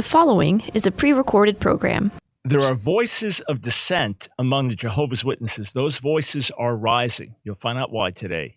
The following is a pre recorded program. There are voices of dissent among the Jehovah's Witnesses. Those voices are rising. You'll find out why today.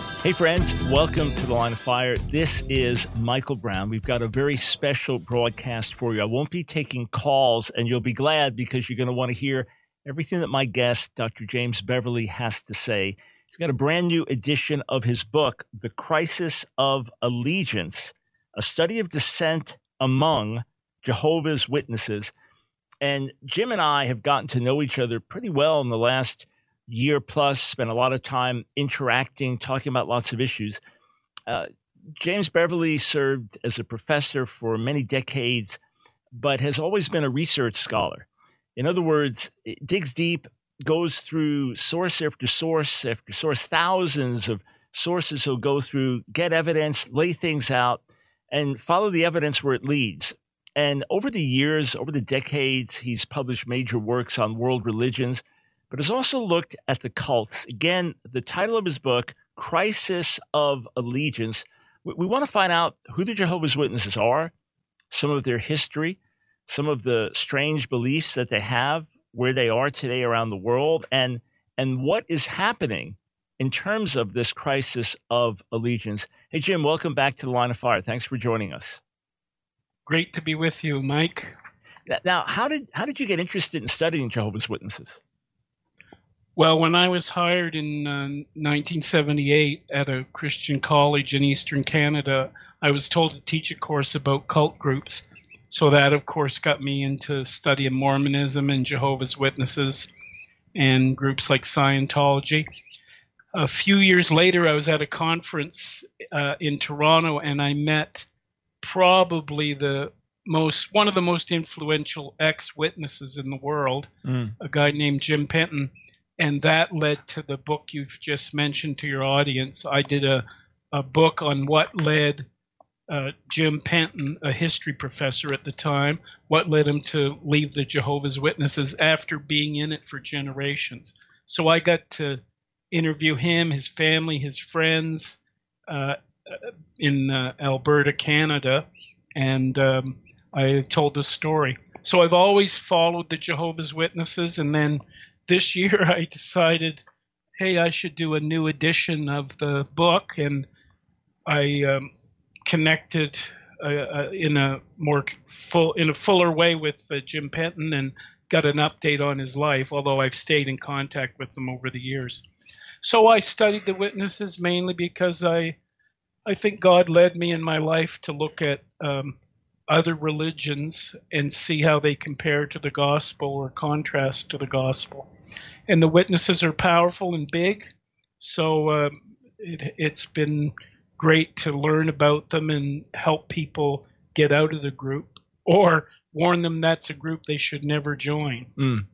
Hey, friends, welcome to the Line of Fire. This is Michael Brown. We've got a very special broadcast for you. I won't be taking calls, and you'll be glad because you're going to want to hear everything that my guest, Dr. James Beverly, has to say. He's got a brand new edition of his book, The Crisis of Allegiance, a study of dissent among Jehovah's Witnesses. And Jim and I have gotten to know each other pretty well in the last year plus, spent a lot of time interacting, talking about lots of issues. Uh, James Beverly served as a professor for many decades, but has always been a research scholar. In other words, it digs deep, goes through source after source after source, thousands of sources he'll go through, get evidence, lay things out, and follow the evidence where it leads. And over the years, over the decades, he's published major works on world religions but has also looked at the cults. Again, the title of his book, Crisis of Allegiance. We, we want to find out who the Jehovah's Witnesses are, some of their history, some of the strange beliefs that they have, where they are today around the world, and and what is happening in terms of this crisis of allegiance. Hey, Jim, welcome back to the Line of Fire. Thanks for joining us. Great to be with you, Mike. Now, how did how did you get interested in studying Jehovah's Witnesses? Well, when I was hired in uh, 1978 at a Christian college in Eastern Canada, I was told to teach a course about cult groups. So that, of course, got me into studying Mormonism and Jehovah's Witnesses and groups like Scientology. A few years later, I was at a conference uh, in Toronto and I met probably the most one of the most influential ex-witnesses in the world, mm. a guy named Jim Penton and that led to the book you've just mentioned to your audience. I did a, a book on what led uh, Jim Penton, a history professor at the time, what led him to leave the Jehovah's Witnesses after being in it for generations. So I got to interview him, his family, his friends uh, in uh, Alberta, Canada, and um, I told the story. So I've always followed the Jehovah's Witnesses, and then this year I decided, hey, I should do a new edition of the book, and I um, connected uh, uh, in a more full, in a fuller way with uh, Jim Penton, and got an update on his life. Although I've stayed in contact with him over the years, so I studied the witnesses mainly because I, I think God led me in my life to look at um, other religions and see how they compare to the gospel or contrast to the gospel. And the witnesses are powerful and big, so um, it, it's been great to learn about them and help people get out of the group or warn them that's a group they should never join. Mm.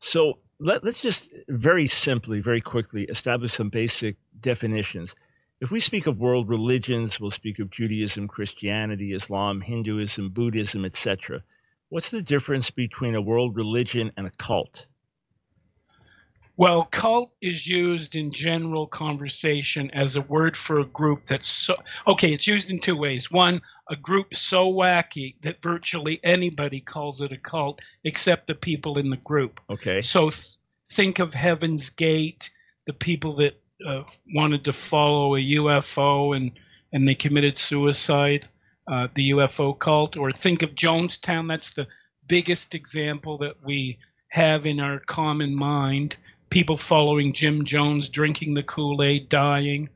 So let, us just very simply, very quickly establish some basic definitions. If we speak of world religions, we'll speak of Judaism, Christianity, Islam, Hinduism, Buddhism, etc. What's the difference between a world religion and a cult? Well, cult is used in general conversation as a word for a group that's so okay, it's used in two ways. One, a group so wacky that virtually anybody calls it a cult except the people in the group. Okay. So th- think of Heaven's Gate, the people that uh, wanted to follow a UFO and and they committed suicide, uh, the UFO cult, or think of Jonestown. That's the biggest example that we have in our common mind. People following Jim Jones, drinking the Kool Aid, dying.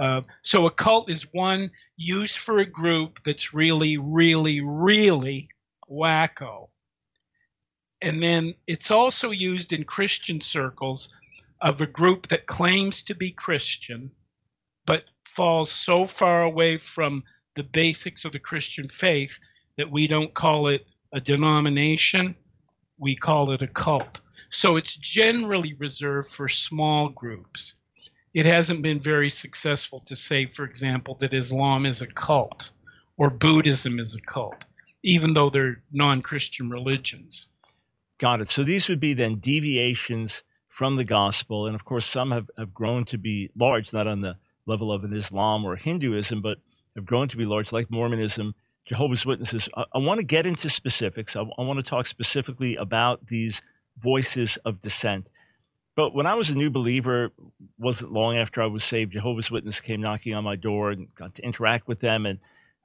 Uh, so a cult is one used for a group that's really, really, really wacko. And then it's also used in Christian circles of a group that claims to be Christian, but falls so far away from the basics of the Christian faith that we don't call it a denomination. we call it a cult. So it's generally reserved for small groups. It hasn't been very successful to say, for example, that Islam is a cult or Buddhism is a cult, even though they're non Christian religions. Got it. So these would be then deviations from the gospel. And of course, some have, have grown to be large, not on the level of an Islam or Hinduism, but have grown to be large, like Mormonism, Jehovah's Witnesses. I, I want to get into specifics. I, I want to talk specifically about these voices of dissent. But when I was a new believer, wasn't long after I was saved, Jehovah's Witness came knocking on my door and got to interact with them and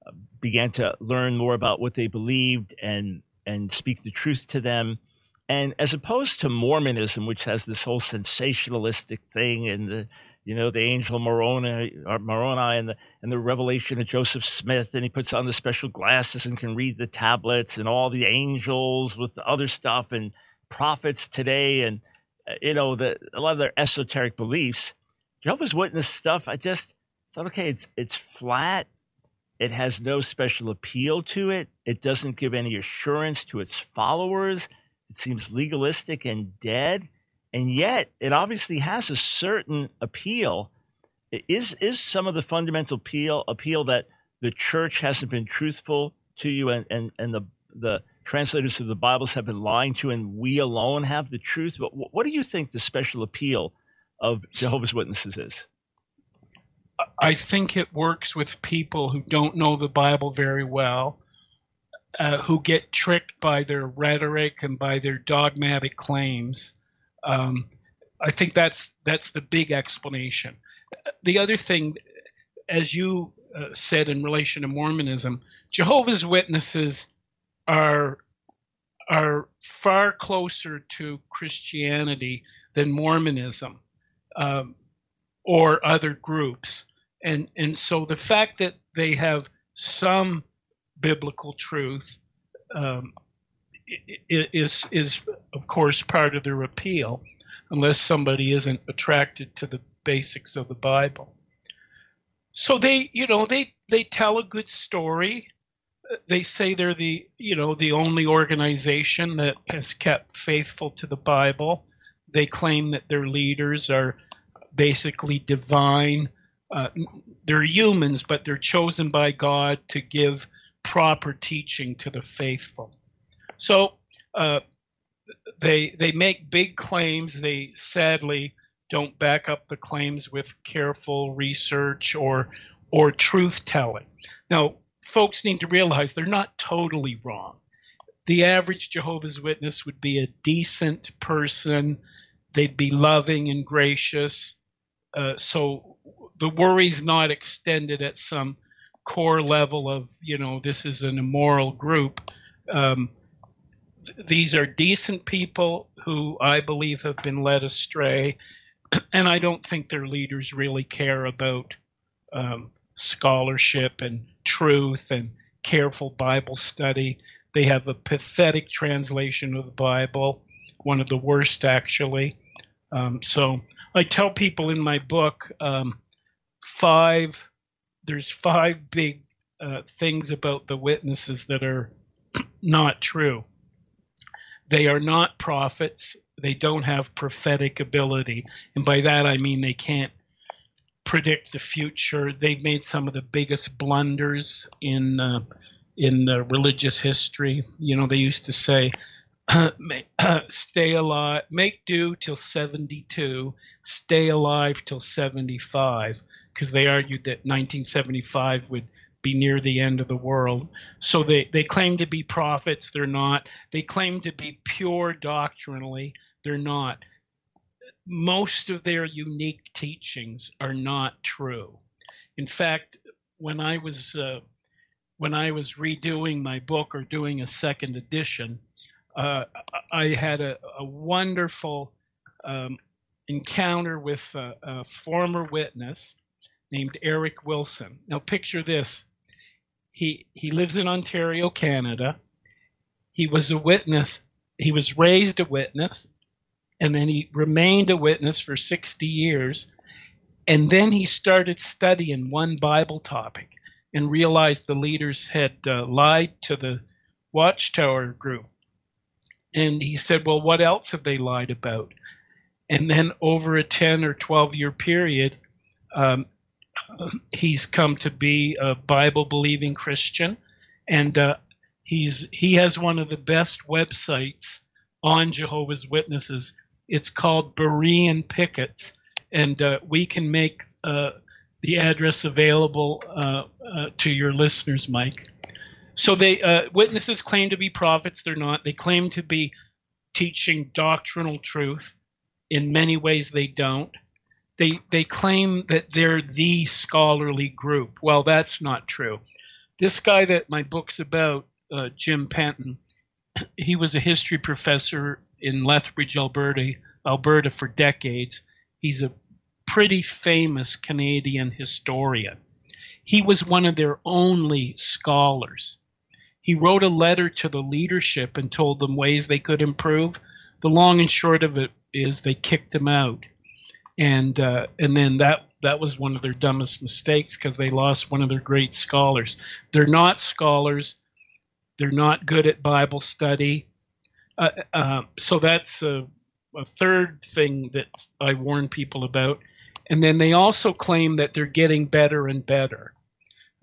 uh, began to learn more about what they believed and and speak the truth to them. And as opposed to Mormonism, which has this whole sensationalistic thing and the, you know, the angel Moroni, or Moroni and the, and the revelation of Joseph Smith, and he puts on the special glasses and can read the tablets and all the angels with the other stuff and prophets today and, uh, you know, the, a lot of their esoteric beliefs. Jehovah's Witness stuff, I just thought, okay, it's, it's flat. It has no special appeal to it. It doesn't give any assurance to its followers it seems legalistic and dead, and yet it obviously has a certain appeal. Is is some of the fundamental appeal appeal that the church hasn't been truthful to you, and and and the the translators of the Bibles have been lying to, and we alone have the truth. But what do you think the special appeal of Jehovah's Witnesses is? I think it works with people who don't know the Bible very well uh, who get tricked by their rhetoric and by their dogmatic claims. Um, I think that's that's the big explanation. The other thing, as you uh, said in relation to Mormonism, Jehovah's Witnesses are are far closer to Christianity than Mormonism um, or other groups, and and so the fact that they have some biblical truth um, is is of course part of their appeal, unless somebody isn't attracted to the basics of the Bible. So they, you know, they they tell a good story. They say they're the, you know, the only organization that has kept faithful to the Bible. They claim that their leaders are basically divine. Uh, they're humans, but they're chosen by God to give proper teaching to the faithful. So uh, they they make big claims. They sadly don't back up the claims with careful research or or truth telling. Now, folks need to realize they're not totally wrong. The average Jehovah's Witness would be a decent person. They'd be loving and gracious. Uh, so the worry's not extended at some core level of you know this is an immoral group. Um, th- these are decent people who I believe have been led astray, and I don't think their leaders really care about um, scholarship and truth and careful Bible study. They have a pathetic translation of the Bible, one of the worst actually. Um, so I tell people in my book um, five there's five big uh, things about the witnesses that are not true. They are not prophets. They don't have prophetic ability. And by that I mean they can't predict the future. They've made some of the biggest blunders in uh, in uh, religious history. You know, they used to say, "Stay alive, make do till 72, stay alive till 75." Because they argued that 1975 would be near the end of the world. So they, they claim to be prophets, they're not. They claim to be pure doctrinally, they're not. Most of their unique teachings are not true. In fact, when I was uh, when I was redoing my book or doing a second edition, uh, I had a, a wonderful um, encounter with a, a former witness named Eric Wilson. Now picture this. He he lives in Ontario, Canada. He was a witness. He was raised a witness and then he remained a witness for 60 years. And then he started studying one Bible topic and realized the leaders had uh, lied to the Watchtower group. And he said, Well, what else have they lied about? And then over a 10 or 12 year period, um, he's come to be a Bible believing Christian. And uh, he's he has one of the best websites on Jehovah's Witnesses. It's called Beroean Pickets. And uh, we can make uh, the address available uh, uh, to your listeners, Mike. So they uh, witnesses claim to be prophets. They're not. They claim to be teaching doctrinal truth. In many ways, they don't. They they claim that they're the scholarly group. Well, that's not true. This guy that my book's about, uh, Jim Penton, he was a history professor in Lethbridge, Alberta, Alberta for decades. He's a pretty famous Canadian historian. He was one of their only scholars. He wrote a letter to the leadership and told them ways they could improve. The long and short of it is they kicked him out, and uh, and then that that was one of their dumbest mistakes because they lost one of their great scholars. They're not scholars. They're not good at Bible study. Uh, uh, so that's a, a third thing that I warn people about. And then they also claim that they're getting better and better.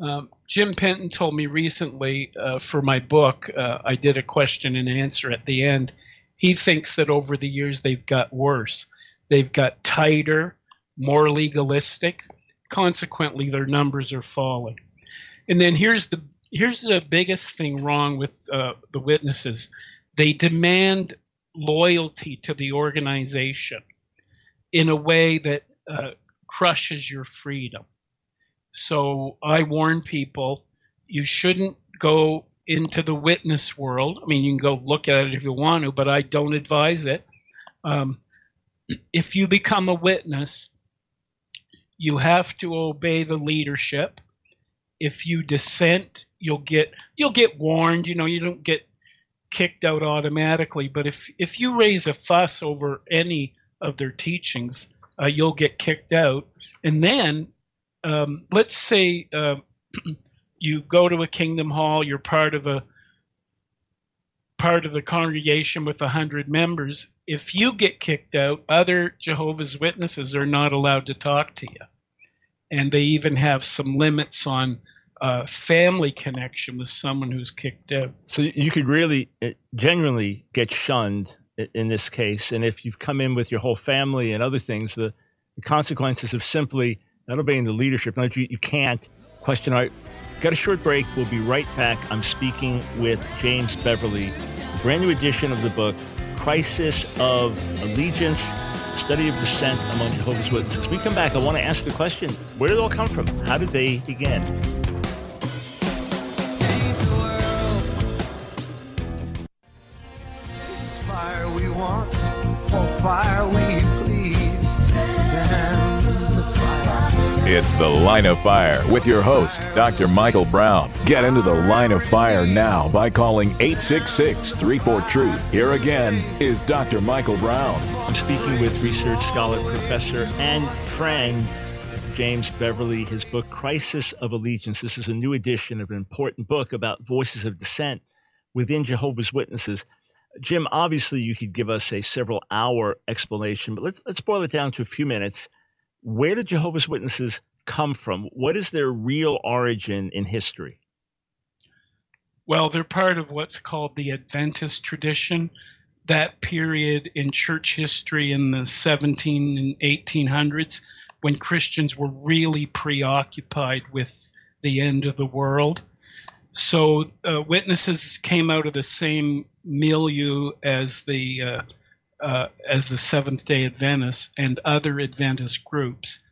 Um, Jim Penton told me recently uh, for my book, uh, I did a question and answer at the end. He thinks that over the years they've got worse. They've got tighter, more legalistic. Consequently, their numbers are falling. And then here's the here's the biggest thing wrong with uh, the witnesses. They demand loyalty to the organization in a way that uh, crushes your freedom. So I warn people you shouldn't go into the witness world. I mean, you can go look at it if you want to, but I don't advise it. Um, if you become a witness, you have to obey the leadership. If you dissent, you'll get you'll get warned. You know, you don't get kicked out automatically. But if if you raise a fuss over any of their teachings, uh, you'll get kicked out. And then um, let's say uh, you go to a kingdom hall, you're part of a part of the congregation with a hundred members. If you get kicked out, other Jehovah's Witnesses are not allowed to talk to you, and they even have some limits on uh, family connection with someone who's kicked out. So you could really, uh, genuinely get shunned in this case, and if you've come in with your whole family and other things, the, the consequences of simply not obeying the leadership. Not you, you can't question. Right, got a short break. We'll be right back. I'm speaking with James Beverly, brand new edition of the book, Crisis of Allegiance, Study of Dissent Among Jehovah's Witnesses. We come back. I want to ask the question where did it all come from? How did they begin? Fire we want, for fire we It's The Line of Fire with your host, Dr. Michael Brown. Get into the line of fire now by calling 866 34 Truth. Here again is Dr. Michael Brown. I'm speaking with research scholar, professor, and friend James Beverly. His book, Crisis of Allegiance. This is a new edition of an important book about voices of dissent within Jehovah's Witnesses. Jim, obviously, you could give us a several hour explanation, but let's, let's boil it down to a few minutes where did Jehovah's Witnesses come from? What is their real origin in history? Well, they're part of what's called the Adventist tradition. That period in church history in the 17 and 1800s when Christians were really preoccupied with the end of the world. So uh, witnesses came out of the same milieu as the uh, uh, as the Seventh day Adventists and other Adventist groups.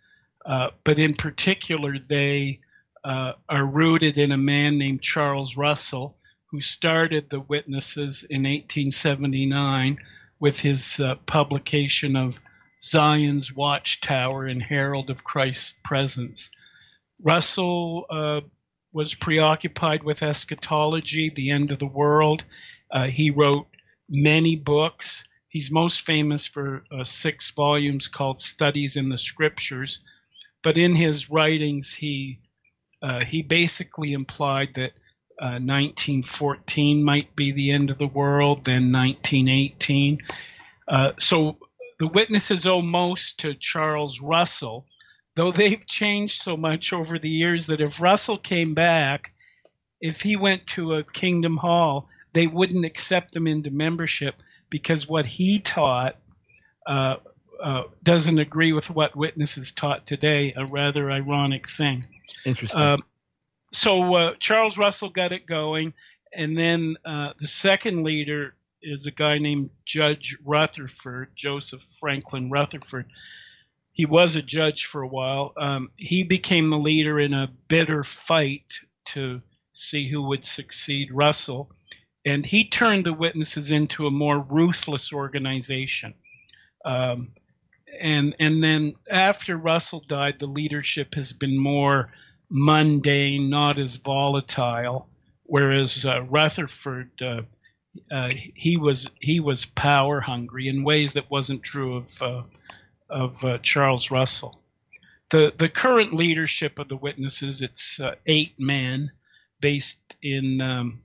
Uh, but in particular, they uh, are rooted in a man named Charles Russell, who started the Witnesses in 1879 with his uh, publication of Zion's Watchtower and Herald of Christ's Presence. Russell uh, was preoccupied with eschatology, the end of the world. Uh, he wrote many books. He's most famous for uh, six volumes called Studies in the Scriptures. But in his writings, he uh, he basically implied that uh, 1914 might be the end of the world, then 1918. Uh, so the witnesses owe most to Charles Russell, though they've changed so much over the years that if Russell came back, if he went to a Kingdom Hall, they wouldn't accept him into membership because what he taught uh, uh, doesn't agree with what witnesses taught today. A rather ironic thing. Interesting. Uh, so uh, Charles Russell got it going, and then uh, the second leader is a guy named Judge Rutherford, Joseph Franklin Rutherford. He was a judge for a while. Um, he became the leader in a bitter fight to see who would succeed Russell, and he turned the witnesses into a more ruthless organization. Um, and and then after Russell died, the leadership has been more mundane, not as volatile. Whereas uh, Rutherford, uh, uh, he was he was power hungry in ways that wasn't true of uh, of uh, Charles Russell. The the current leadership of the witnesses it's uh, eight men, based in um,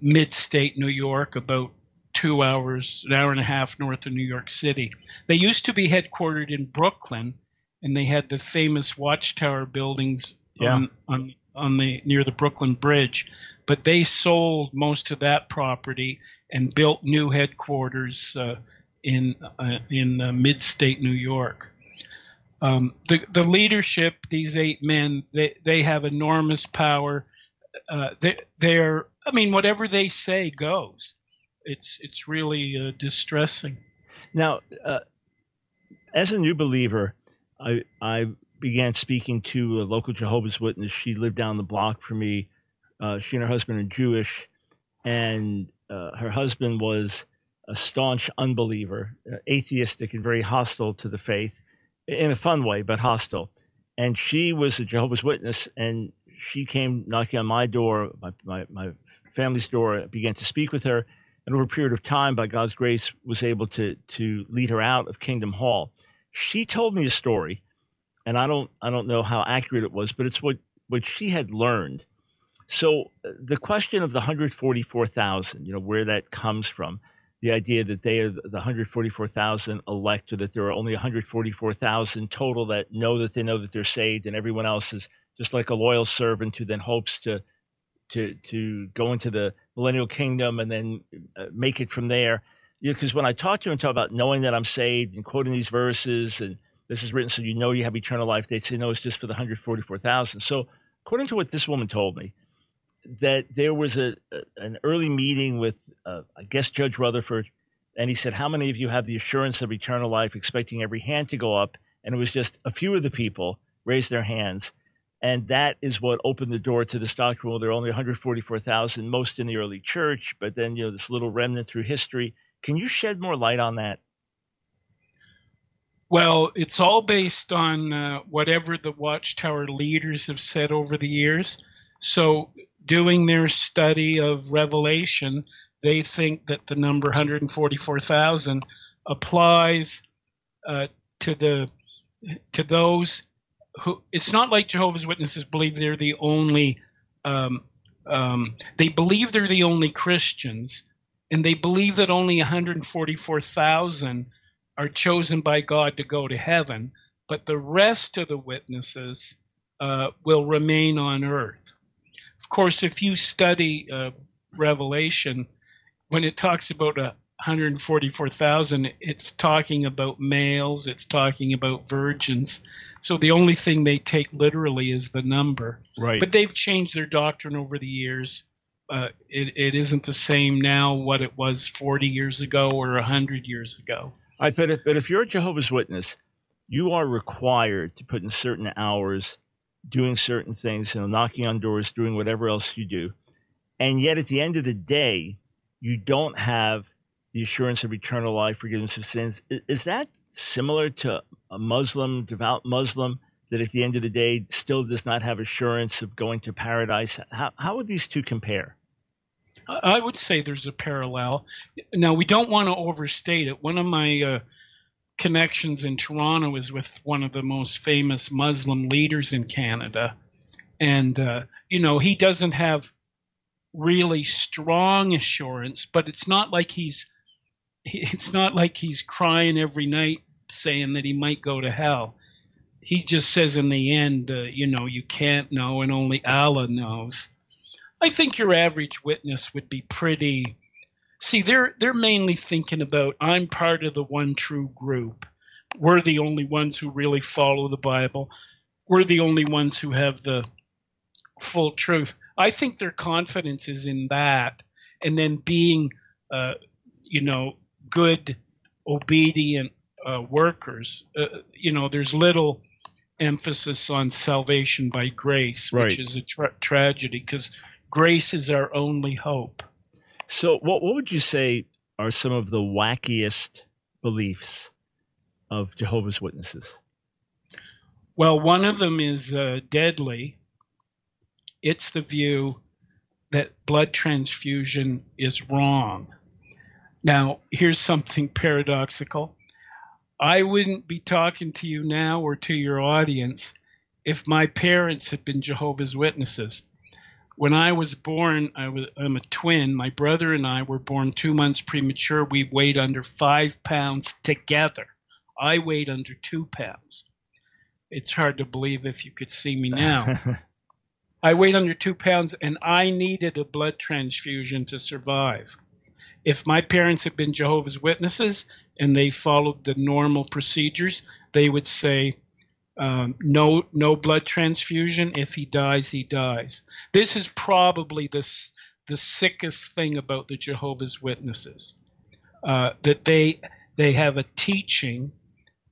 mid-state New York, about two hours, an hour and a half north of New York City. They used to be headquartered in Brooklyn and they had the famous watchtower buildings yeah. on, on on the near the Brooklyn Bridge, but they sold most of that property and built new headquarters uh, in uh, in uh, mid-state New York. Um, the the leadership, these eight men, they they have enormous power. Uh, they they're I mean whatever they say goes. It's it's really uh, distressing. Now, uh, as a new believer, I I began speaking to a local Jehovah's Witness. She lived down the block from me. Uh, she and her husband are Jewish, and uh, her husband was a staunch unbeliever, uh, atheistic, and very hostile to the faith, in a fun way, but hostile. And she was a Jehovah's Witness, and she came knocking on my door, my, my, my family's door, began to speak with her, and over a period of time, by God's grace, was able to to lead her out of Kingdom Hall she told me a story, and I don't I don't know how accurate it was, but it's what what she had learned. So uh, the question of the 144,000, you know, where that comes from, the idea that they are the 144,000 elect, or that there are only 144,000 total that know that they know that they're saved, and everyone else is just like a loyal servant who then hopes to to to go into the millennial kingdom and then uh, make it from there you know, because when I talk to them, talk about knowing that I'm saved and quoting these verses and this is written so you know you have eternal life, they'd say, no, it's just for the 144,000. So, according to what this woman told me, that there was a, a an early meeting with, uh, I guess, Judge Rutherford, and he said, How many of you have the assurance of eternal life, expecting every hand to go up? And it was just a few of the people raised their hands. And that is what opened the door to this doctrine. Well, there are only 144,000, most in the early church, but then, you know, this little remnant through history. Can you shed more light on that? Well, it's all based on uh, whatever the Watchtower leaders have said over the years. So, doing their study of Revelation, they think that the number 144,000 applies uh, to the to those who. It's not like Jehovah's Witnesses believe they're the only. Um, um, they believe they're the only Christians, and they believe that only 144,000 are chosen by God to go to heaven, but the rest of the witnesses uh, will remain on earth. Of course, if you study uh, Revelation, when it talks about 144,000, it's talking about males, it's talking about virgins. So the only thing they take literally is the number. Right. But they've changed their doctrine over the years uh, it, it isn't the same now what it was 40 years ago or 100 years ago. I but if, but if you're a Jehovah's Witness, you are required to put in certain hours doing certain things, you know, knocking on doors, doing whatever else you do. And yet at the end of the day, you don't have the assurance of eternal life, forgiveness of sins. Is that similar to a Muslim, devout Muslim, that at the end of the day still does not have assurance of going to paradise? How, how would these two compare? I would say there's a parallel. Now, we don't want to overstate it. One of my uh, connections in Toronto is with one of the most famous Muslim leaders in Canada. And, uh, you know, he doesn't have really strong assurance, but it's not like he's it's not like he's crying every night saying that he might go to hell. He just says in the end, uh, you know, you can't know and only Allah knows. I think your average witness would be pretty See, they're they're mainly thinking about I'm part of the one true group. We're the only ones who really follow the Bible. We're the only ones who have the full truth. I think their confidence is in that, and then being, uh, you know, good, obedient uh, workers. Uh, you know, there's little emphasis on salvation by grace, Right. which is a tra- tragedy because grace is our only hope. So, what what would you say are some of the wackiest beliefs of Jehovah's Witnesses? Well, one of them is uh, deadly. It's the view that blood transfusion is wrong. Now, here's something paradoxical. I wouldn't be talking to you now or to your audience if my parents had been Jehovah's Witnesses. When I was born, I was, I'm a twin. My brother and I were born two months premature. We weighed under five pounds together. I weighed under two pounds. It's hard to believe if you could see me now. I weighed under two pounds and I needed a blood transfusion to survive. If my parents had been Jehovah's Witnesses and they followed the normal procedures, they would say, um, no, no blood transfusion. If he dies, he dies. This is probably the the sickest thing about the Jehovah's Witnesses, uh, that they they have a teaching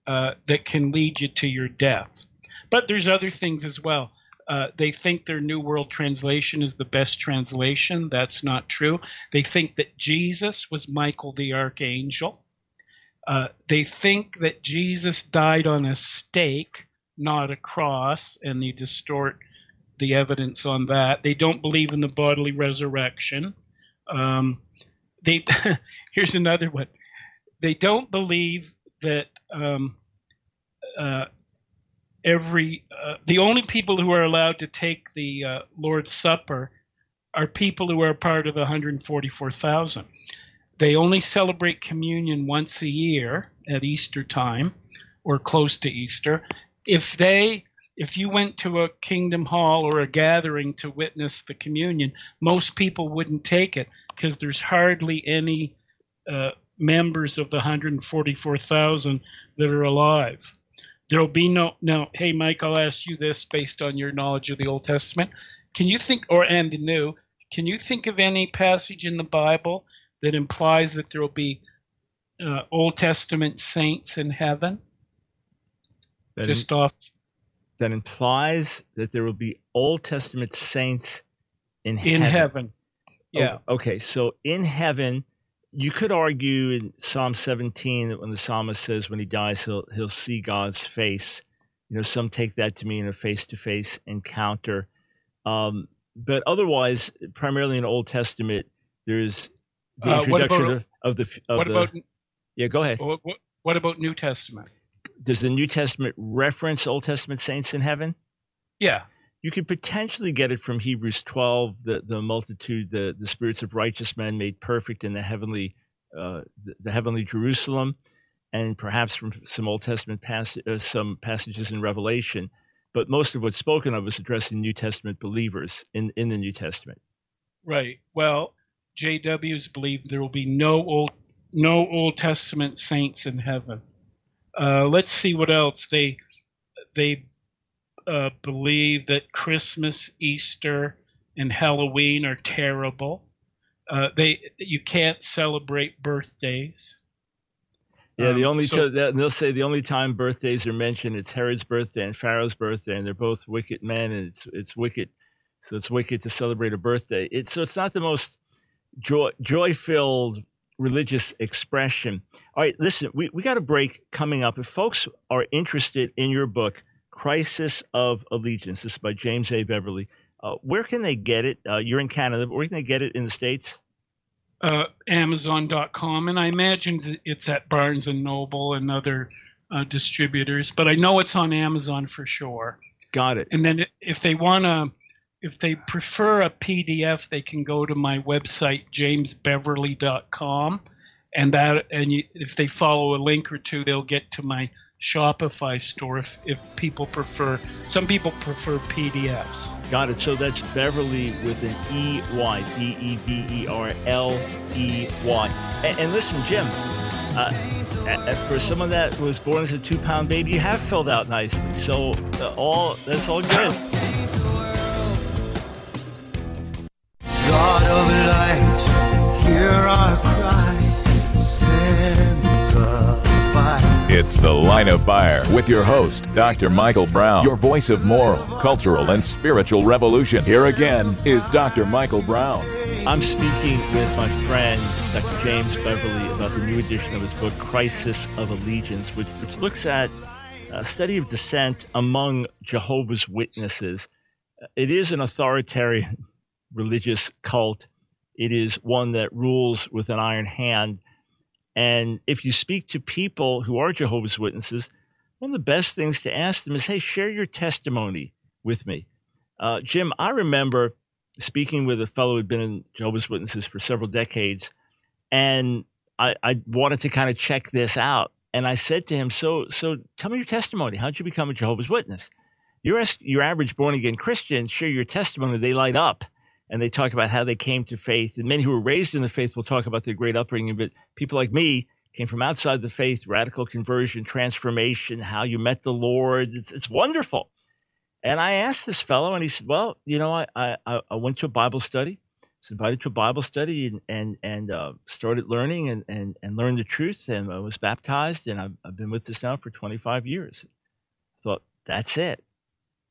uh, that can lead you to your death. But there's other things as well. Uh, they think their New World Translation is the best translation. That's not true. They think that Jesus was Michael the Archangel. Uh, they think that Jesus died on a stake, not a cross, and they distort the evidence on that. They don't believe in the bodily resurrection. Um, they here's another one. They don't believe that um, uh, every uh, the only people who are allowed to take the uh, Lord's Supper are people who are part of the 144,000. They only celebrate communion once a year at Easter time or close to Easter. If they if you went to a kingdom hall or a gathering to witness the communion, most people wouldn't take it because there's hardly any uh, members of the 144,000 that are alive. There'll be no no. Hey, Mike, I'll ask you this based on your knowledge of the Old Testament. Can you think, or and the New? Can you think of any passage in the Bible that implies that there will be uh, Old Testament saints in heaven? That, Just off. that implies that there will be Old Testament saints in, heaven. in heaven. Yeah. O- Okay, so in heaven, you could argue in Psalm 17 that when the psalmist says when he dies he'll he'll see God's face. You know, some take that to mean a face-to-face encounter. Um, but otherwise, primarily in the Old Testament, there's the Uh, introduction about- of, of the of what the about yeah. Go ahead. what, what, what about New Testament? Does the New Testament reference Old Testament saints in heaven? Yeah. You could potentially get it from Hebrews 12, the, the multitude, the, the spirits of righteous men made perfect in the heavenly, uh, the, the heavenly Jerusalem, and perhaps from some Old Testament pass, uh, some passages in Revelation. But most of what's spoken of is addressing New Testament believers in, in the New Testament. Right. Well, JWs believe there will be no old no Old Testament saints in heaven. Uh, let's see what else they they uh, believe that Christmas, Easter, and Halloween are terrible. Uh, they you can't celebrate birthdays. Yeah, the Um, only so- t- they'll say the only time birthdays are mentioned it's Herod's birthday and Pharaoh's birthday, and they're both wicked men, and it's it's wicked, so it's wicked to celebrate a birthday. It's so it's not the most joy joy filled religious expression. All right, listen, we we got a break coming up. If folks are interested in your book, Crisis of Allegiance, this is by James A. Beverly. Uh, where can they get it? Uh, you're in Canada. but Where can they get it in the states? uh, Amazon.com, and I imagine it's at Barnes and Noble and other uh, distributors, but I know it's on Amazon for sure. Got it. And then if they want to if they prefer a PDF, they can go to my website jamesbeverly.com, and that and you, if they follow a link or two, they'll get to my Shopify store if, if people prefer. Some people prefer PDFs. Got it. So that's Beverly with an E Y, B E V E R L E Y. And, and listen, Jim, uh, for someone that was born as a two pound baby, you have filled out nicely. So uh, all that's all good. It's The Line of Fire with your host, Dr. Michael Brown, your voice of moral, cultural, and spiritual revolution. Here again is Dr. Michael Brown. I'm speaking with my friend, Dr. James Beverly, about the new edition of his book, Crisis of Allegiance, which, which looks at a study of dissent among Jehovah's Witnesses. Uh, it is an authoritarian religious cult. It is one that rules with an iron hand. And if you speak to people who are Jehovah's Witnesses, one of the best things to ask them is, hey, share your testimony with me. Uh, Jim, I remember speaking with a fellow who'd been in Jehovah's Witnesses for several decades, and I, I wanted to kind of check this out. And I said to him, "So, so tell me your testimony. How'd you become a Jehovah's Witness? Your your average born again Christian share your testimony. They light up." And they talk about how they came to faith. And many who were raised in the faith will talk about their great upbringing, but people like me came from outside the faith, radical conversion, transformation, how you met the Lord. It's, it's wonderful. And I asked this fellow, and he said, "Well, you know, I I, I went to a Bible study. I was invited to a Bible study, and and and uh, started learning and, and and learned the truth. And I was baptized, and I've, I've been with this now for 25 years. I thought that's it.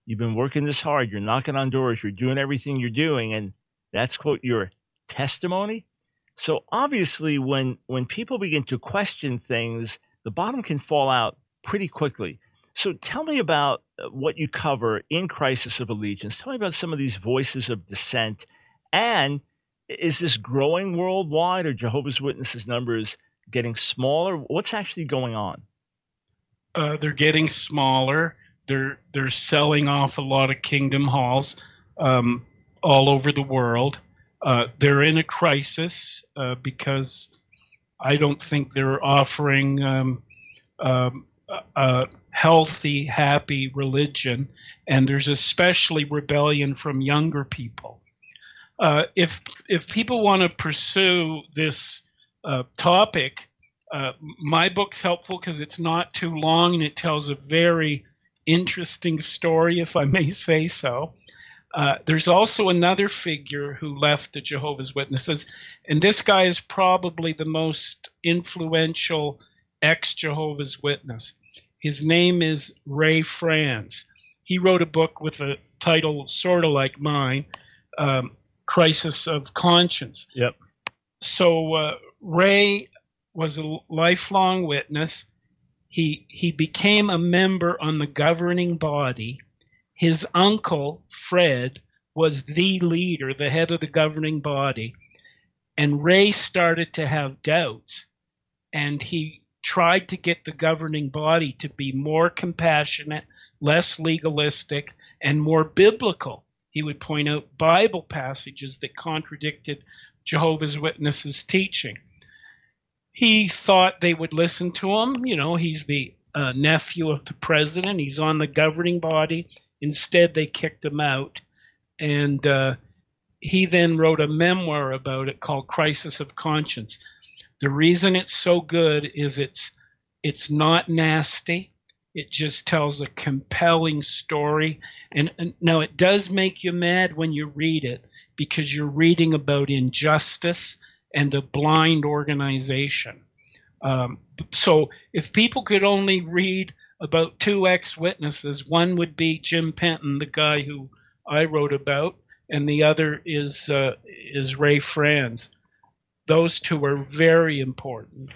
You've been working this hard. You're knocking on doors. You're doing everything you're doing, and that's quote your testimony. So obviously, when when people begin to question things, the bottom can fall out pretty quickly. So tell me about uh, what you cover in Crisis of Allegiance. Tell me about some of these voices of dissent, and is this growing worldwide, or Jehovah's Witnesses numbers getting smaller? What's actually going on? Uh, they're getting smaller they're they're selling off a lot of kingdom halls um, all over the world. Uh, they're in a crisis uh, because I don't think they're offering um, um, a healthy, happy religion, and there's especially rebellion from younger people. Uh, if if people want to pursue this uh, topic, uh, my book's helpful because it's not too long and it tells a very interesting story, if I may say so. Uh, there's also another figure who left the Jehovah's Witnesses, and this guy is probably the most influential ex Jehovah's Witness. His name is Ray Franz. He wrote a book with a title sort of like mine, um, Crisis of Conscience. Yep. So uh, Ray was a lifelong witness he he became a member on the governing body. His uncle Fred was the leader, the head of the governing body, and Ray started to have doubts, and he tried to get the governing body to be more compassionate, less legalistic, and more biblical. He would point out Bible passages that contradicted Jehovah's Witnesses' teaching he thought they would listen to him. You know, he's the uh, nephew of the president, he's on the governing body. Instead, they kicked him out. And uh, he then wrote a memoir about it called Crisis of Conscience. The reason it's so good is it's it's not nasty. It just tells a compelling story. And, and now it does make you mad when you read it because you're reading about injustice and a blind organization. Um, so if people could only read about two ex witnesses, one would be Jim Penton, the guy who I wrote about, and the other is uh, is Ray Franz. Those two are very important,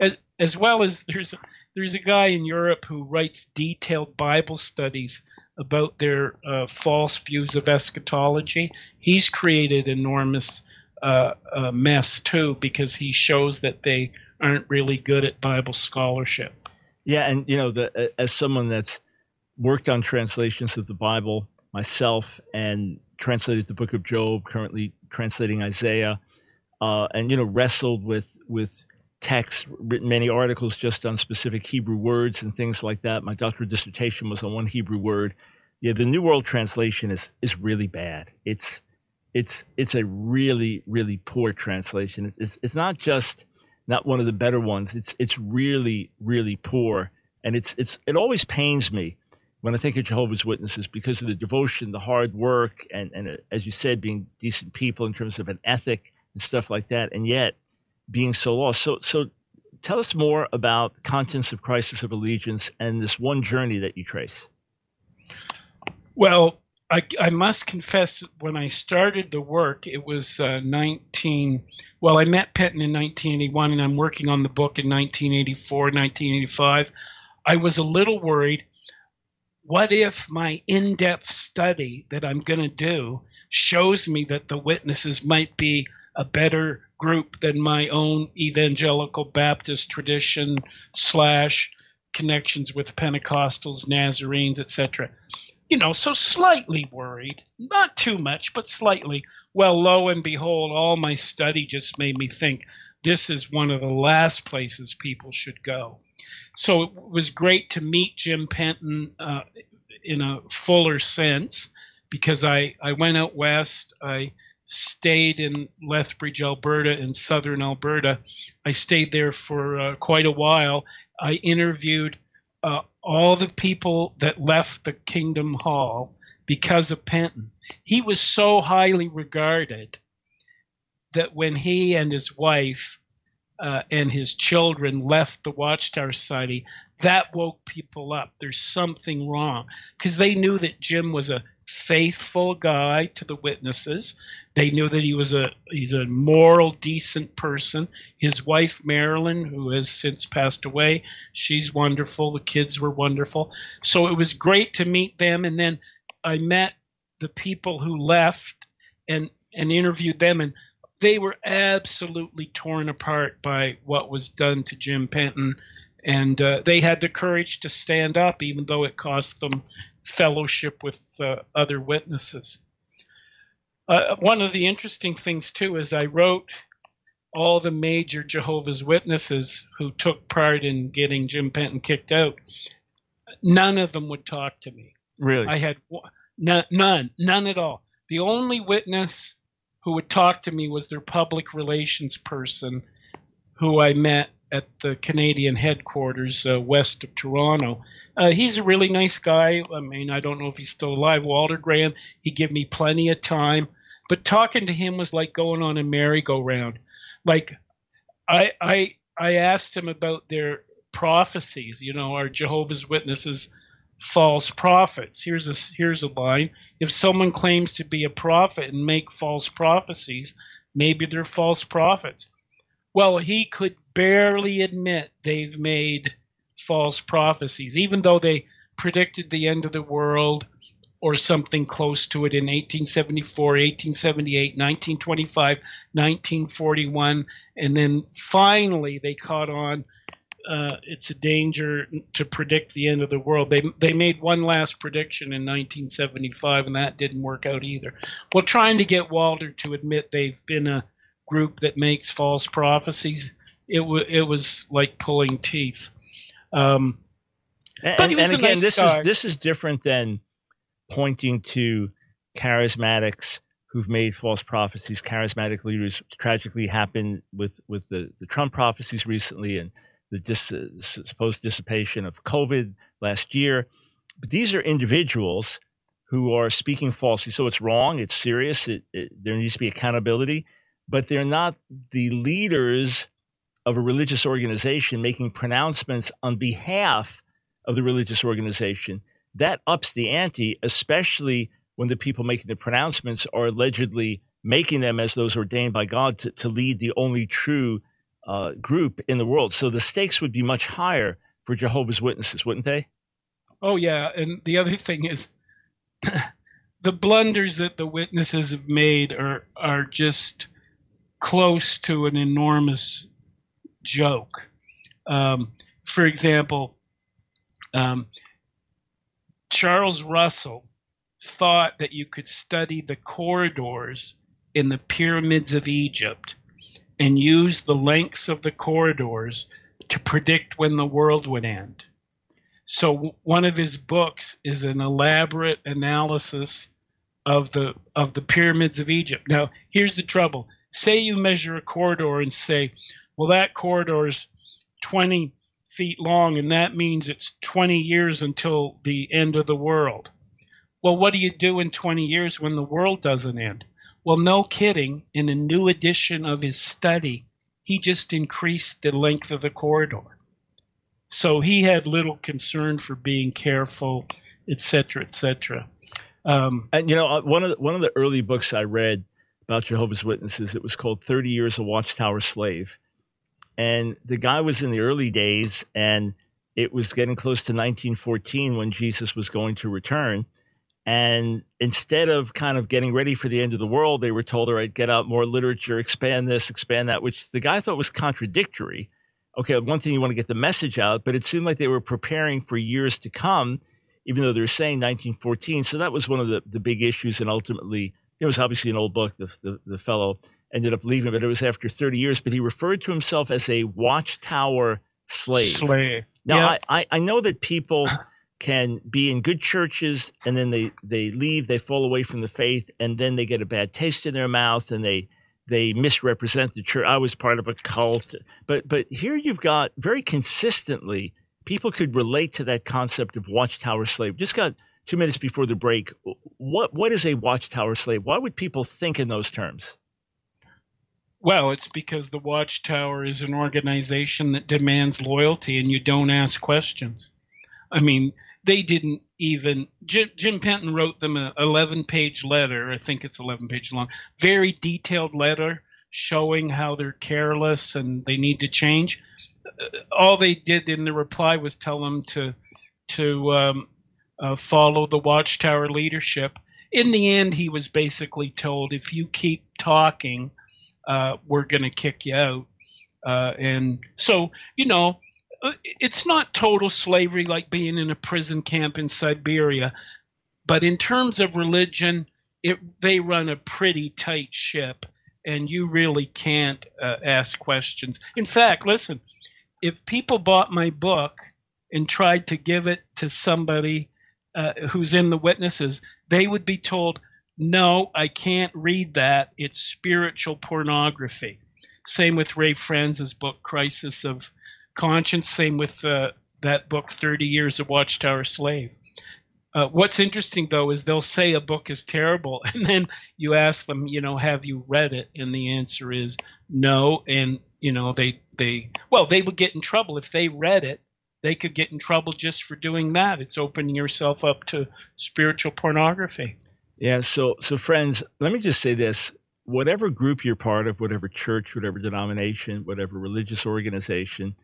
as as well as there's there's a guy in Europe who writes detailed Bible studies about their uh, false views of eschatology. He's created enormous uh, uh, mess too because he shows that they aren't really good at Bible scholarship. Yeah, and you know, the, as someone that's worked on translations of the Bible myself, and translated the book of Job, currently translating Isaiah, uh, and you know wrestled with with texts, written many articles just on specific Hebrew words and things like that. My doctoral dissertation was on one Hebrew word. Yeah, the New World Translation is is really bad. It's it's it's a really really poor translation. It's it's, it's not just not one of the better ones. It's it's really really poor, and it's it's it always pains me when I think of Jehovah's Witnesses because of the devotion, the hard work, and and uh, as you said, being decent people in terms of an ethic and stuff like that, and yet being so lost. So so tell us more about Conscience of Crisis of Allegiance and this one journey that you trace. Well, I, I must confess, when I started the work, it was uh, 19. Well, I met Penton in 1981, and I'm working on the book in 1984, 1985. I was a little worried. What if my in depth study that I'm going to do shows me that the witnesses might be a better group than my own evangelical Baptist tradition slash connections with Pentecostals, Nazarenes, etc you know, so slightly worried, not too much, but slightly. Well, lo and behold, all my study just made me think this is one of the last places people should go. So it was great to meet Jim Penton uh, in a fuller sense because I, I went out west. I stayed in Lethbridge, Alberta, in southern Alberta. I stayed there for uh, quite a while. I interviewed uh, all the people that left the Kingdom Hall because of Penton. He was so highly regarded that when he and his wife uh, and his children left the Watchtower Society, that woke people up. There's something wrong because they knew that Jim was a faithful guy to the witnesses. They knew that he was a he's a moral, decent person. His wife Marilyn, who has since passed away, she's wonderful. The kids were wonderful. So it was great to meet them. And then I met the people who left and and interviewed them and they were absolutely torn apart by what was done to Jim Penton and uh, they had the courage to stand up even though it cost them fellowship with uh, other witnesses. Uh, one of the interesting things, too, is I wrote all the major Jehovah's Witnesses who took part in getting Jim Penton kicked out. None of them would talk to me. Really? I had none, none, none at all. The only witness who would talk to me was their public relations person who I met at the Canadian headquarters uh, west of Toronto. Uh, he's a really nice guy. I mean, I don't know if he's still alive. Walter Graham, he gave me plenty of time, but talking to him was like going on a merry-go-round. Like, I I I asked him about their prophecies. You know, are Jehovah's Witnesses false prophets? Here's a here's a line: If someone claims to be a prophet and make false prophecies, maybe they're false prophets. Well, he could barely admit they've made false prophecies, even though they predicted the end of the world or something close to it in 1874, 1878, 1925, 1941, and then finally they caught on. Uh, it's a danger to predict the end of the world. They they made one last prediction in 1975, and that didn't work out either. Well, trying to get Walter to admit they've been a group that makes false prophecies, it w- it was like pulling teeth. Um, and, and again, nice this guy. is this is different than pointing to charismatics who've made false prophecies. Charismatic leaders tragically happened with with the, the Trump prophecies recently and the dis, uh, supposed dissipation of COVID last year. But these are individuals who are speaking falsely. So it's wrong. It's serious. It, it, there needs to be accountability. But they're not the leaders of a religious organization making pronouncements on behalf of the religious organization, that ups the ante, especially when the people making the pronouncements are allegedly making them as those ordained by God to, to lead the only true uh, group in the world. So the stakes would be much higher for Jehovah's Witnesses, wouldn't they? Oh, yeah. And the other thing is the blunders that the witnesses have made are, are just close to an enormous joke. Um, for example, um, Charles Russell thought that you could study the corridors in the pyramids of Egypt and use the lengths of the corridors to predict when the world would end. So one of his books is an elaborate analysis of the of the pyramids of Egypt. Now, here's the trouble. Say you measure a corridor and say, well that corridor is 20 feet long and that means it's 20 years until the end of the world. Well, what do you do in 20 years when the world doesn't end? Well, no kidding. In a new edition of his study, he just increased the length of the corridor. So he had little concern for being careful, etc., etc. Um, and you know, uh, one of the, one of the early books I read about Jehovah's Witnesses, it was called "30 Years a Watchtower Slave," and the guy was in the early days, and it was getting close to 1914 when Jesus was going to return. And instead of kind of getting ready for the end of the world, they were told, all right, get out more literature, expand this, expand that, which the guy thought was contradictory okay, one thing you want to get the message out, but it seemed like they were preparing for years to come, even though they were saying 1914. So that was one of the, the big issues. And ultimately, it was obviously an old book. The, the, the fellow ended up leaving, but it was after 30 years. But he referred to himself as a watchtower slave. Slave. Now, I, I, I know that people can be in good churches and then they, they leave, they fall away from the faith, and then they get a bad taste in their mouth and they they misrepresent the church. I was part of a cult, but but here you've got very consistently people could relate to that concept of watchtower slave. Just got two minutes before the break. What what is a watchtower slave? Why would people think in those terms? Well, it's because the Watchtower is an organization that demands loyalty and you don't ask questions. I mean, they didn't even Jim, Jim Penton wrote them an 11 page letter. I think it's 11 pages long, very detailed letter showing how they're careless and they need to change. Uh, all they did in the reply was tell them to to um, uh, follow the Watchtower leadership. In the end, he was basically told, if you keep talking, uh, we're going to kick you out. Uh, and so, you know, uh, it's not total slavery like being in a prison camp in Siberia, but in terms of religion, it, they run a pretty tight ship, and you really can't uh, ask questions. In fact, listen, if people bought my book and tried to give it to somebody uh, who's in the witnesses, they would be told, "No, I can't read that. It's spiritual pornography." Same with Ray Franz's book, Crisis of conscience. Same with uh, that book, 30 Years of Watchtower Slave. Uh, what's interesting though is they'll say a book is terrible, and then you ask them, you know, have you read it? And the answer is no. And you know, they they well, they would get in trouble if they read it. They could get in trouble just for doing that. It's opening yourself up to spiritual pornography. Yeah. So so friends, let me just say this: whatever group you're part of, whatever church, whatever denomination, whatever religious organization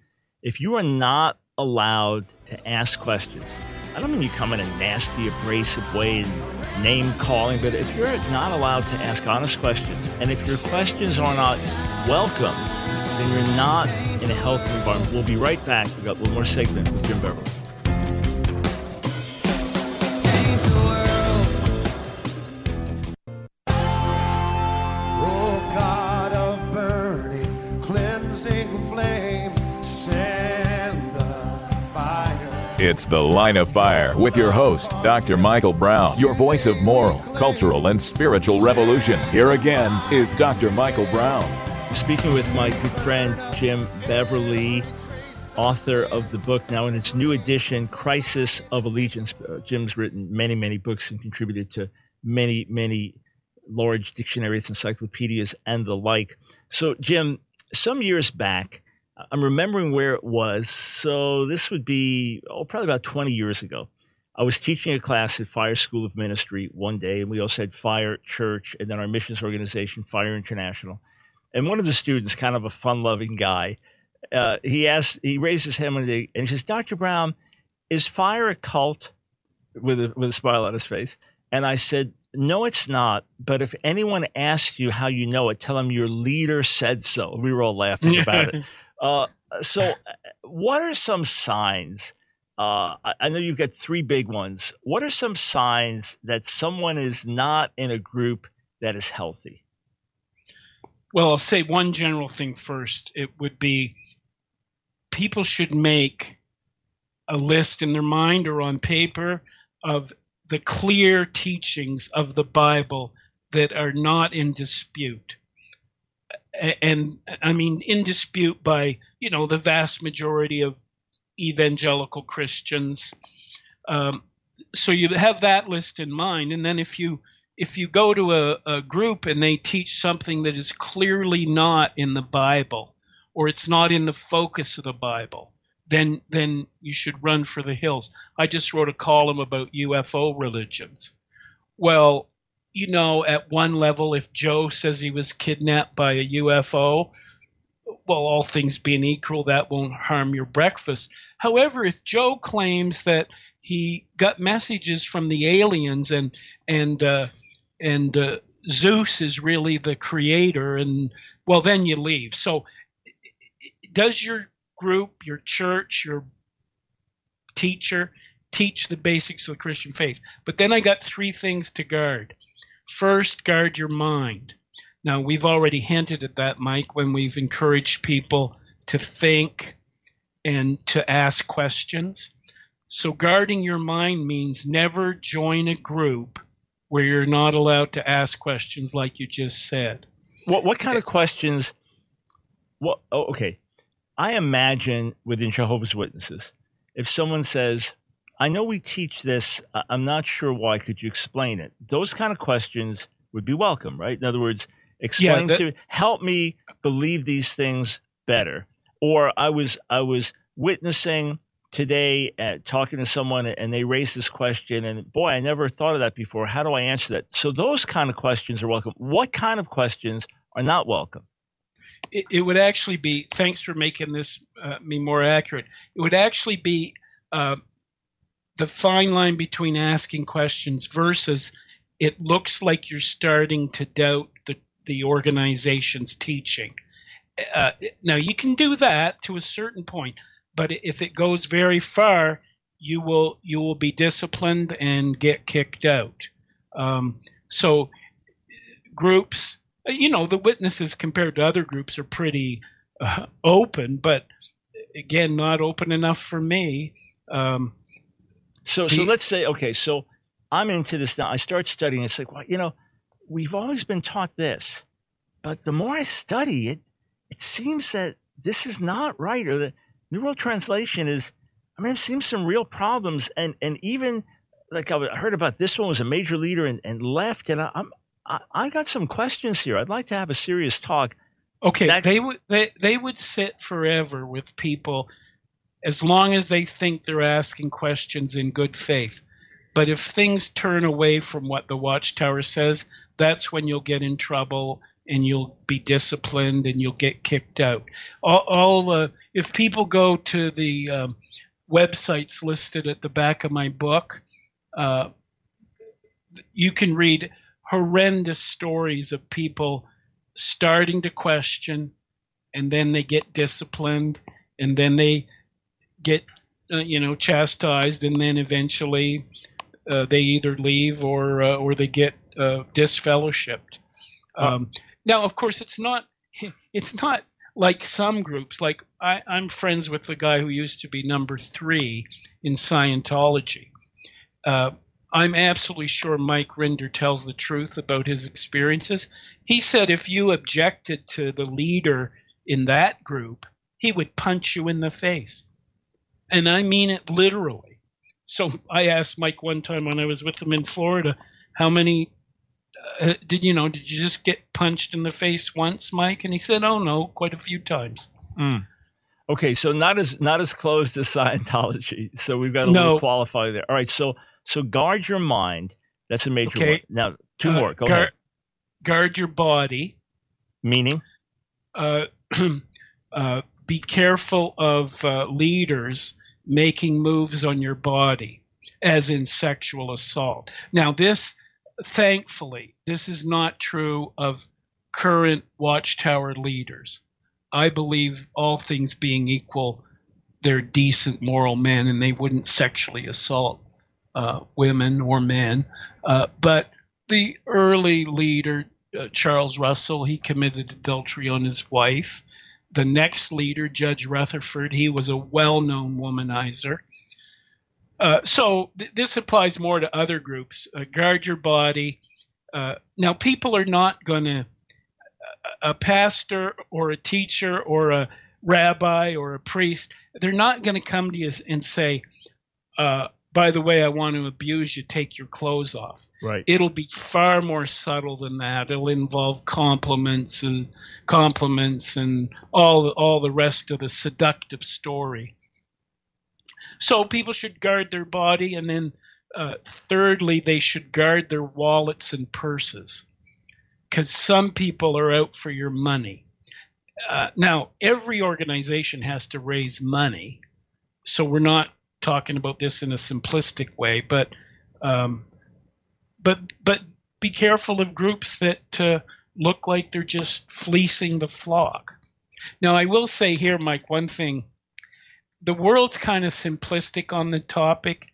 if you are not allowed to ask questions, I don't mean you come in a nasty, abrasive way and name calling, but if you're not allowed to ask honest questions, and if your questions are not welcome, then you're not in a healthy environment. We'll be right back. We've got one more segment with Jim Beverley. It's The Line of Fire with your host, Dr. Michael Brown, your voice of moral, cultural, and spiritual revolution. Here again is Dr. Michael Brown. Speaking with my good friend, Jim Beverley, author of the book now in its new edition, Crisis of Allegiance. Uh, Jim's written many, many books and contributed to many, many large dictionaries, encyclopedias, and the like. So, Jim, some years back, I'm remembering where it was. So this would be, oh, probably about 20 years ago. I was teaching a class at Fire School of Ministry one day, and we also had Fire Church and then our missions organization, Fire International. And one of the students, kind of a fun loving guy, uh, he asked, he raised his hand and he says, Dr. Brown, is fire a cult? With a, with a smile on his face. And I said, no, it's not. But if anyone asks you how you know it, tell them your leader said so. We were all laughing about it. Uh, so, what are some signs uh, I know you've got three big ones. What are some signs that someone is not in a group that is healthy? Well, I'll say one general thing first. It would be people should make a list in their mind or on paper of the clear teachings of the Bible that are not in dispute. And I mean, in dispute by, you know, the vast majority of evangelical Christians. Um, so you have that list in mind, and then if you if you go to a, a group and they teach something that is clearly not in the Bible, or it's not in the focus of the Bible, then then you should run for the hills. I just wrote a column about UFO religions. Well, you know, at one level, if Joe says he was kidnapped by a UFO, well, all things being equal, that won't harm your breakfast. However, if Joe claims that he got messages from the aliens and and uh, and uh, Zeus is really the creator, and well, then you leave. So, does your group, your church, your teacher teach the basics of the Christian faith? But then I got three things to guard. First, guard your mind. Now, we've already hinted at that, Mike, when we've encouraged people to think and to ask questions. So, guarding your mind means never join a group where you're not allowed to ask questions like you just said. What, what kind of questions? What, oh, okay. I imagine within Jehovah's Witnesses, if someone says, I know we teach this, I'm not sure why, could you explain it? Those kind of questions would be welcome, right? In other words, explain yeah, that, to help me believe these things better or i was i was witnessing today at talking to someone and they raised this question and boy i never thought of that before. How do i answer that? So those kind of questions are welcome. What kind of questions are not welcome? It, it would actually be thanks for making this uh, me more accurate. It would actually be uh, the fine line between asking questions versus it looks like you're starting to doubt the the organization's teaching. Uh, now you can do that to a certain point, but if it goes very far, you will you will be disciplined and get kicked out. Um, so groups, you know, the witnesses compared to other groups are pretty uh, open, but again, not open enough for me. Um, so so let's say okay, so I'm into this now. I start studying. It's like, well, you know, we've always been taught this, but the more I study it, it seems that this is not right, or the New World Translation is. I mean, I've seen some real problems, and and even like I heard about this one was a major leader and, and left, and I, I'm I, I got some questions here. I'd like to have a serious talk. Okay, that, they would they they would sit forever with people as long as they think they're asking questions in good faith. But if things turn away from what the Watchtower says, that's when you'll get in trouble and you'll be disciplined and you'll get kicked out. All, all uh, if people go to the um, websites listed at the back of my book, uh, you can read horrendous stories of people starting to question and then they get disciplined and then they get uh, you know chastised and then eventually uh, they either leave or uh, or they get uh, disfellowshipped. Um, now, of course, it's not it's not like some groups. Like I, I'm friends with the guy who used to be number three in Scientology. Uh, I'm absolutely sure Mike Rinder tells the truth about his experiences. He said if you objected to the leader in that group, he would punch you in the face. And I mean it literally. So I asked Mike one time when I was with him in Florida, how many uh, did you know? Did you just get punched in the face once, Mike? And he said, "Oh no, quite a few times." Mm. Okay, so not as not as closed as Scientology. So we've got a no. little qualify there. All right, so so guard your mind. That's a major okay. one. Now two uh, more. Go ahead. Guard your body. Meaning. Uh, uh, be careful of uh, leaders making moves on your body, as in sexual assault. Now this thankfully, this is not true of current Watchtower leaders. I believe all things being equal, they're decent moral men and they wouldn't sexually assault uh, women or men. Uh, but the early leader, uh, Charles Russell, he committed adultery on his wife. The next leader, Judge Rutherford, he was a well known womanizer. Uh, so th- this applies more to other groups. Uh, guard your body. Uh, now, people are not going to, a pastor or a teacher or a rabbi or a priest, they're not going to come to you and say, uh, by the way, I want to abuse you, take your clothes off. Right. It'll be far more subtle than that. It'll involve compliments and compliments and all all the rest of the seductive story. So people should guard their body, and then uh, thirdly, they should guard their wallets and purses, because some people are out for your money. Uh, now, every organization has to raise money, so we're not talking about this in a simplistic way, but um, but but be careful of groups that uh, look like they're just fleecing the flock. Now, I will say here, Mike, one thing: the world's kind of simplistic on the topic.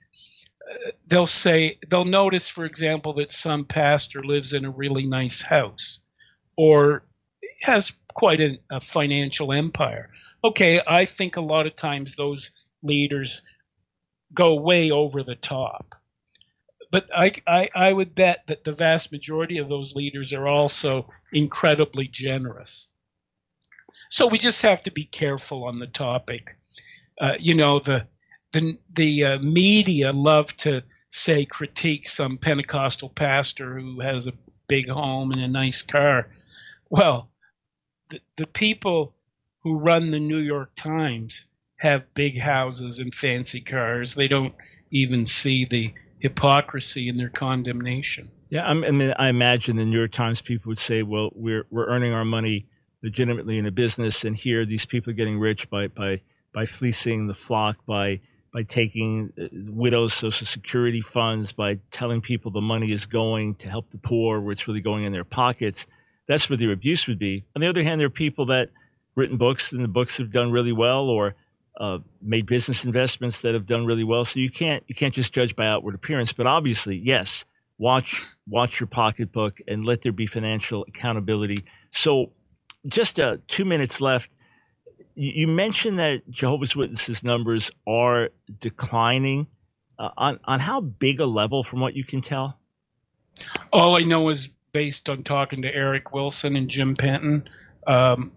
Uh, they'll say they'll notice, for example, that some pastor lives in a really nice house, or has quite a, a financial empire. Okay, I think a lot of times those leaders go way over the top. But I, I, I would bet that the vast majority of those leaders are also incredibly generous. So we just have to be careful on the topic. Uh, you know, the the the uh, media love to say critique some Pentecostal pastor who has a big home and a nice car. Well, the, the people who run the New York Times have big houses and fancy cars. They don't even see the hypocrisy in their condemnation. Yeah, I mean, I imagine the New York Times people would say, "Well, we're we're earning our money legitimately in a business, and here these people are getting rich by by by fleecing the flock, by by taking uh, widows' social security funds, by telling people the money is going to help the poor, where it's really going in their pockets." That's where their abuse would be. On the other hand, there are people that written books and the books have done really well, or uh, made business investments that have done really well. So you can't you can't just judge by outward appearance. But obviously, yes, watch watch your pocketbook and let there be financial accountability. So, just uh, two minutes left. You, mentioned that Jehovah's Witnesses numbers are declining. Uh, on on how big a level, from what you can tell? All I know is based on talking to Eric Wilson and Jim Penton. Um,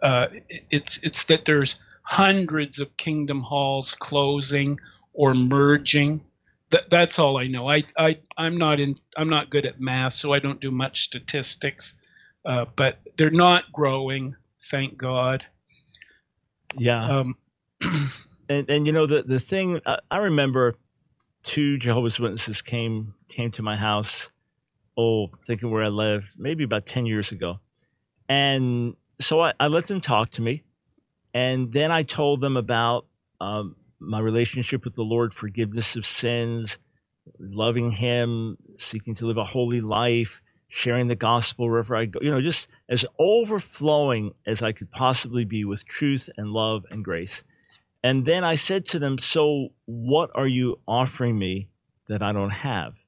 uh, it's it's that there's hundreds of kingdom halls closing or merging. That, that's all I know. I, I I'm not in I'm not good at math, so I don't do much statistics. Uh, but they're not growing, thank God. Yeah. Um, and and you know the the thing uh, I remember, two Jehovah's Witnesses came came to my house. Oh, thinking where I lived, maybe about ten years ago, and so I, I let them talk to me and then I told them about um, my relationship with the Lord, forgiveness of sins, loving Him, seeking to live a holy life, sharing the gospel wherever I go, you know, just as overflowing as I could possibly be with truth and love and grace. And then I said to them, So what are you offering me that I don't have?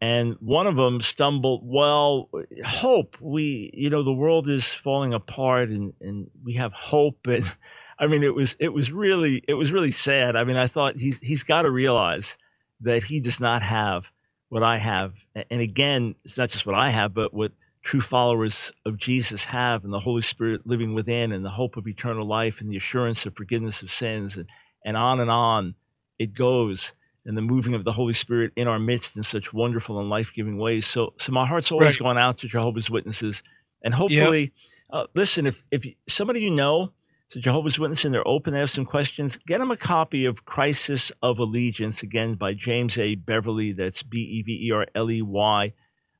And one of them stumbled, well, hope. We, you know, the world is falling apart and, and we have hope. And I mean, it was, it was really, it was really sad. I mean, I thought he's, he's got to realize that he does not have what I have. And again, it's not just what I have, but what true followers of Jesus have and the Holy Spirit living within and the hope of eternal life and the assurance of forgiveness of sins and, and on and on it goes and the moving of the Holy Spirit in our midst in such wonderful and life giving ways. So, so my heart's always right. gone out to Jehovah's Witnesses, and hopefully, yep. uh, listen. If if somebody you know a Jehovah's Witness and they're open to have some questions, get them a copy of Crisis of Allegiance again by James A. Beverley. That's B E V E R L E Y.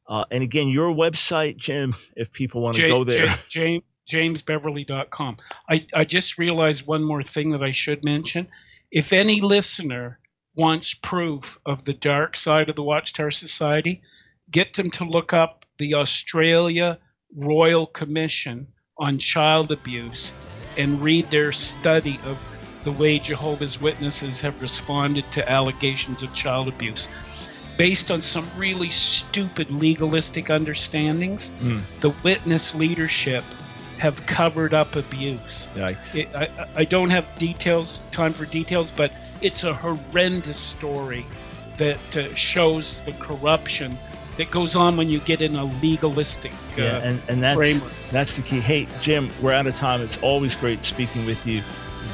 Uh, and again, your website, Jim, if people want to J- go there. J- James, jamesbeverley.com. I, I just realized one more thing that I should mention. If any listener wants proof of the dark side of the Watchtower Society, get them to look up the Australia Royal Commission on Child Abuse and read their study of the way Jehovah's Witnesses have responded to allegations of child abuse. Based on some really stupid legalistic understandings, Mm. the witness leadership have covered up abuse. It, I, I don't have details, time for details, but it's a horrendous story that uh, shows the corruption that goes on when you get in a legalistic uh, Yeah, and, and that's framework. that's the key. Hey, Jim, we're out of time. It's always great speaking with you.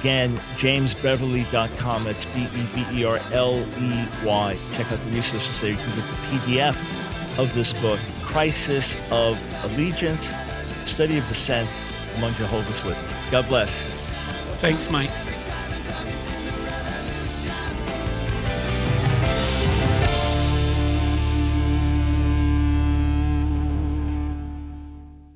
Again, jamesbeverley.com. That's B E V E R L E Y. Check out the resources there. You can get the PDF of this book, Crisis of Allegiance, Study of Dissent Among Jehovah's Witnesses. God bless. Thanks, Mike.